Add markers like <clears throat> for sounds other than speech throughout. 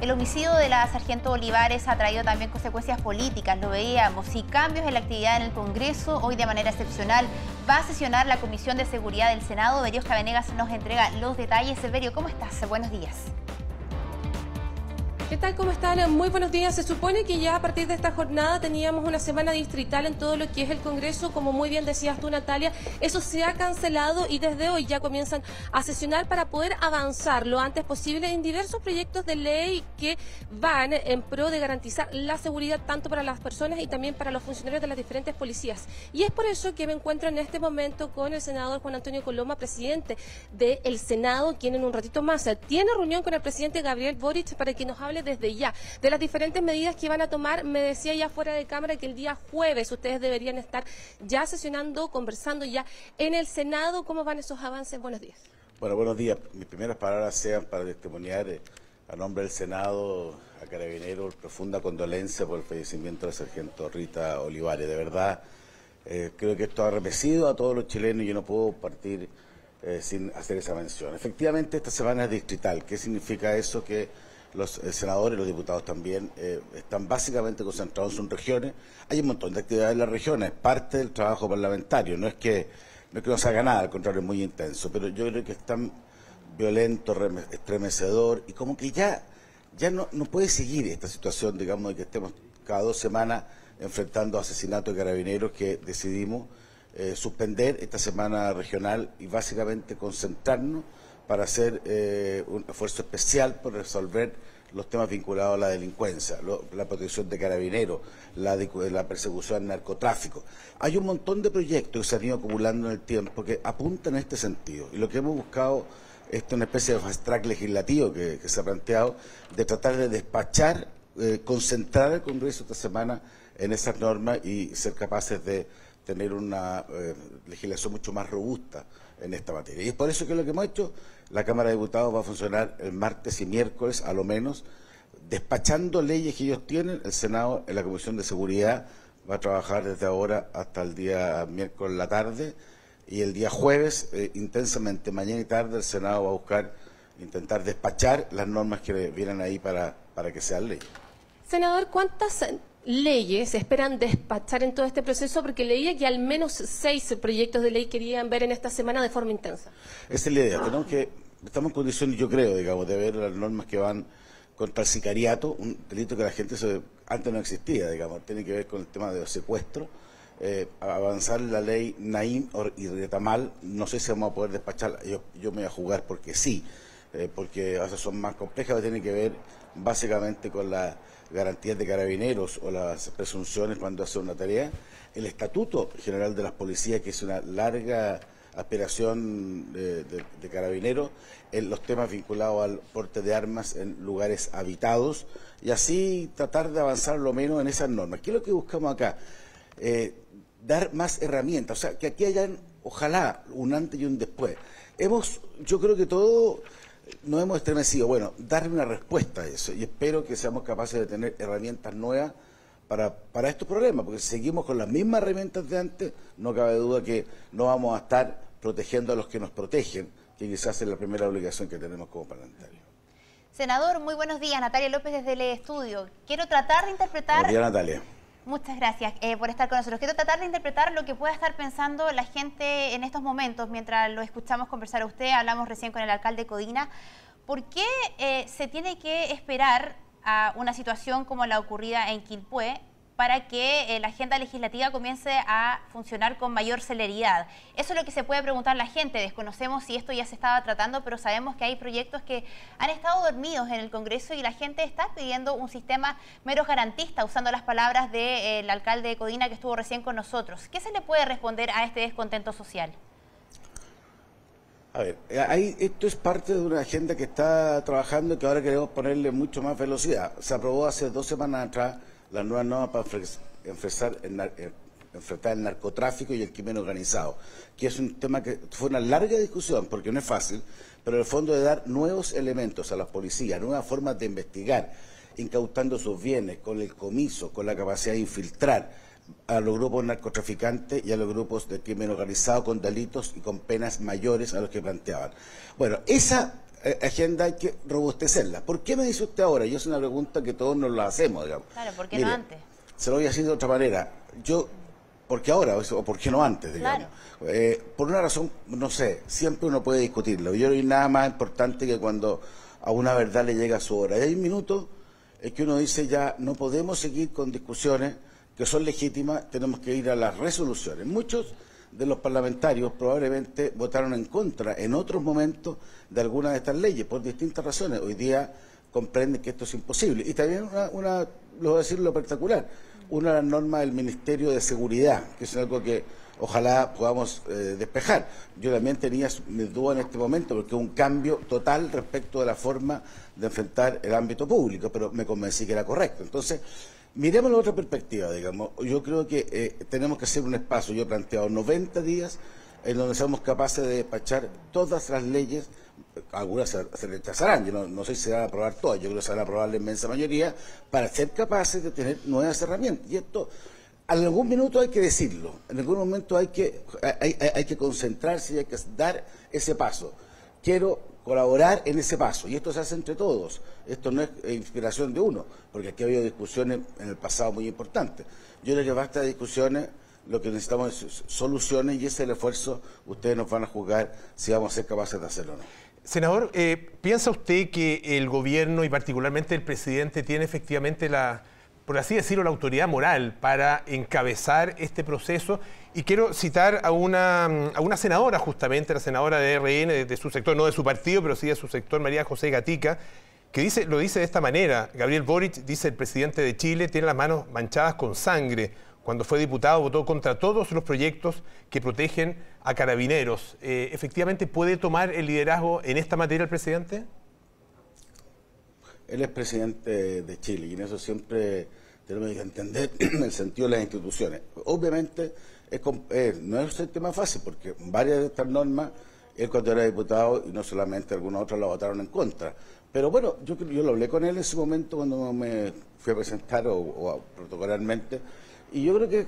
El homicidio de la sargento Olivares ha traído también consecuencias políticas, lo veíamos, y cambios en la actividad en el Congreso. Hoy de manera excepcional va a sesionar la Comisión de Seguridad del Senado. Berio Cabenegas nos entrega los detalles. Berio, ¿cómo estás? Buenos días. ¿Qué tal? ¿Cómo están? Muy buenos días. Se supone que ya a partir de esta jornada teníamos una semana distrital en todo lo que es el Congreso, como muy bien decías tú, Natalia. Eso se ha cancelado y desde hoy ya comienzan a sesionar para poder avanzar lo antes posible en diversos proyectos de ley que van en pro de garantizar la seguridad tanto para las personas y también para los funcionarios de las diferentes policías. Y es por eso que me encuentro en este momento con el senador Juan Antonio Coloma, presidente del Senado, quien en un ratito más tiene reunión con el presidente Gabriel Boric para que nos hable desde ya de las diferentes medidas que van a tomar. Me decía ya fuera de cámara que el día jueves ustedes deberían estar ya sesionando, conversando ya en el Senado. ¿Cómo van esos avances? Buenos días. Bueno, buenos días. Mis primeras palabras sean para testimoniar eh, a nombre del Senado a Carabineros profunda condolencia por el fallecimiento del sargento Rita Olivares. De verdad, eh, creo que esto ha arrepecido a todos los chilenos y yo no puedo partir eh, sin hacer esa mención. Efectivamente, esta semana es distrital. ¿Qué significa eso? Que los eh, senadores los diputados también eh, están básicamente concentrados en sus regiones. Hay un montón de actividades en las regiones, parte del trabajo parlamentario. No es que no, es que no se haga nada, al contrario, es muy intenso. Pero yo creo que es tan violento, estremecedor y como que ya, ya no, no puede seguir esta situación, digamos, de que estemos cada dos semanas enfrentando asesinatos de carabineros que decidimos eh, suspender esta semana regional y básicamente concentrarnos para hacer eh, un esfuerzo especial por resolver los temas vinculados a la delincuencia, la protección de carabineros, la, persecución al narcotráfico. Hay un montón de proyectos que se han ido acumulando en el tiempo que apuntan en este sentido. Y lo que hemos buscado es una especie de fast track legislativo que, se ha planteado, de tratar de despachar, eh, concentrar el Congreso esta semana en esas normas y ser capaces de tener una eh, legislación mucho más robusta en esta materia. Y es por eso que lo que hemos hecho, la Cámara de Diputados va a funcionar el martes y miércoles, a lo menos, despachando leyes que ellos tienen. El Senado, en la Comisión de Seguridad, va a trabajar desde ahora hasta el día miércoles la tarde. Y el día jueves, eh, intensamente, mañana y tarde, el Senado va a buscar, intentar despachar las normas que vienen ahí para, para que sean leyes. Senador, ¿cuántas leyes esperan despachar en todo este proceso? Porque leía que al menos seis proyectos de ley querían ver en esta semana de forma intensa. Esa es la idea. Tenemos que, estamos en condiciones, yo creo, digamos, de ver las normas que van contra el sicariato, un delito que la gente antes no existía, digamos, tiene que ver con el tema de los secuestros. Eh, avanzar la ley Naim y Retamal, no sé si vamos a poder despacharla, yo, yo me voy a jugar porque sí, eh, porque son más complejas, tienen que ver básicamente con la garantías de carabineros o las presunciones cuando hace una tarea, el Estatuto General de las Policías, que es una larga aspiración de, carabineros, en los temas vinculados al porte de armas en lugares habitados, y así tratar de avanzar lo menos en esas normas. ¿Qué es lo que buscamos acá? Eh, dar más herramientas, o sea, que aquí hayan, ojalá, un antes y un después. Hemos, yo creo que todo nos hemos estremecido. Bueno, darle una respuesta a eso y espero que seamos capaces de tener herramientas nuevas para, para estos problemas, porque si seguimos con las mismas herramientas de antes, no cabe duda que no vamos a estar protegiendo a los que nos protegen, que quizás es la primera obligación que tenemos como parlamentarios. Senador, muy buenos días. Natalia López desde el estudio. Quiero tratar de interpretar... Buenos días, Natalia. Muchas gracias eh, por estar con nosotros. Quiero tratar de interpretar lo que pueda estar pensando la gente en estos momentos, mientras lo escuchamos conversar a usted, hablamos recién con el alcalde Codina. ¿Por qué eh, se tiene que esperar a una situación como la ocurrida en Quilpué para que eh, la agenda legislativa comience a funcionar con mayor celeridad. Eso es lo que se puede preguntar la gente. Desconocemos si esto ya se estaba tratando, pero sabemos que hay proyectos que han estado dormidos en el Congreso y la gente está pidiendo un sistema menos garantista, usando las palabras del alcalde de Codina que estuvo recién con nosotros. ¿Qué se le puede responder a este descontento social? A ver, eh, esto es parte de una agenda que está trabajando y que ahora queremos ponerle mucho más velocidad. Se aprobó hace dos semanas atrás las nuevas normas para enfrentar el, eh, enfrentar el narcotráfico y el crimen organizado, que es un tema que fue una larga discusión, porque no es fácil, pero en el fondo de dar nuevos elementos a la policía, nuevas formas de investigar, incautando sus bienes, con el comiso, con la capacidad de infiltrar a los grupos narcotraficantes y a los grupos de crimen organizado con delitos y con penas mayores a los que planteaban. Bueno, esa agenda hay que robustecerla. ¿Por qué me dice usted ahora? Yo es una pregunta que todos nos la hacemos, digamos. Claro, ¿por qué no antes? Se lo voy a decir de otra manera. Yo, ¿por qué ahora? ¿O por qué no antes, digamos? Eh, por una razón, no sé, siempre uno puede discutirlo. Yo no hay nada más importante que cuando a una verdad le llega su hora. Y hay un minuto en que uno dice ya, no podemos seguir con discusiones que son legítimas, tenemos que ir a las resoluciones. Muchos de los parlamentarios probablemente votaron en contra en otros momentos de algunas de estas leyes por distintas razones. Hoy día comprenden que esto es imposible. Y también una, una lo voy a decir lo particular, una de las normas del Ministerio de Seguridad, que es algo que ojalá podamos eh, despejar. Yo también tenía mis dudas en este momento porque un cambio total respecto de la forma de enfrentar el ámbito público, pero me convencí que era correcto. Entonces, miremos la otra perspectiva, digamos. Yo creo que eh, tenemos que hacer un espacio, yo he planteado 90 días en donde seamos capaces de despachar todas las leyes, algunas se, rechazarán, yo no, sé si se van a aprobar todas, yo creo que se van a aprobar la inmensa mayoría, para ser capaces de tener nuevas herramientas. Y esto, en algún minuto hay que decirlo, en algún momento hay que, hay, hay que concentrarse y hay que dar ese paso. Quiero colaborar en ese paso. Y esto se hace entre todos. Esto no es inspiración de uno, porque aquí ha habido discusiones en el pasado muy importantes. Yo creo que basta de discusiones, lo que necesitamos es soluciones y ese es el esfuerzo. Ustedes nos van a juzgar si vamos a ser capaces de hacerlo o no. Senador, eh, ¿piensa usted que el gobierno y particularmente el presidente tiene efectivamente la por así decirlo, la autoridad moral para encabezar este proceso. Y quiero citar a una, a una senadora, justamente, la senadora de RN, de, su sector, no de su partido, pero sí de su sector, María José Gatica, que dice, lo dice de esta manera. Gabriel Boric, dice el presidente de Chile, tiene las manos manchadas con sangre. Cuando fue diputado votó contra todos los proyectos que protegen a carabineros. Eh, ¿Efectivamente puede tomar el liderazgo en esta materia el presidente? Él es presidente de Chile y en eso siempre tenemos que entender <clears throat> el sentido de las instituciones. Obviamente no es un tema fácil porque varias de estas normas él cuando era diputado y no solamente algunas otras la votaron en contra. Pero bueno, yo, yo lo hablé con él en ese momento cuando me fui a presentar o, protocolarmente y yo creo que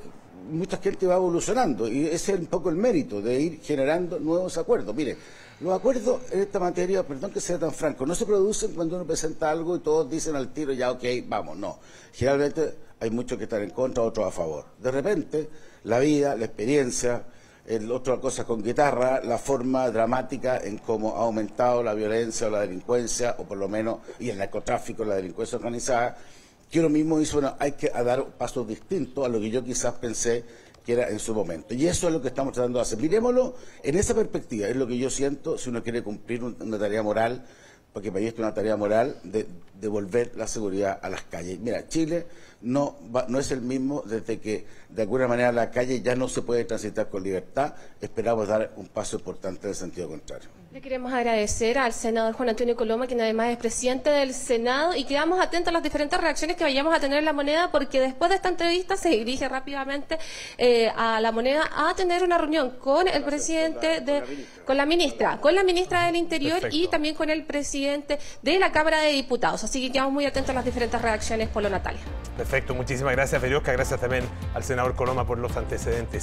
mucha gente va evolucionando y ese es un poco el mérito de ir generando nuevos acuerdos. Mire, los acuerdos en esta materia, perdón que sea tan franco, no se producen cuando uno presenta algo y todos dicen al tiro, ya ok, vamos, no. Generalmente hay muchos que están en contra, otros a favor. De repente, la vida, la experiencia, el, otra cosa con guitarra, la forma dramática en cómo ha aumentado la violencia o la delincuencia, o por lo menos, y el narcotráfico, la delincuencia organizada, que uno mismo dice, bueno, hay que dar pasos distintos a lo que yo quizás pensé que era en su momento. Y eso es lo que estamos tratando de hacer. Miremoslo en esa perspectiva, es lo que yo siento si uno quiere cumplir una tarea moral, porque para mí es una tarea moral de devolver la seguridad a las calles. Mira, Chile no, no es el mismo desde que de alguna manera la calle ya no se puede transitar con libertad. Esperamos dar un paso importante en el sentido contrario. Le queremos agradecer al senador Juan Antonio Coloma, quien además es presidente del Senado, y quedamos atentos a las diferentes reacciones que vayamos a tener en la moneda, porque después de esta entrevista se dirige rápidamente eh, a la moneda a tener una reunión con el presidente de, con la ministra, con la ministra del Interior y también con el presidente de la Cámara de Diputados. Así que quedamos muy atentos a las diferentes reacciones por lo Natalia. Perfecto, muchísimas gracias, Feriosca. Gracias también al senador Coloma por los antecedentes.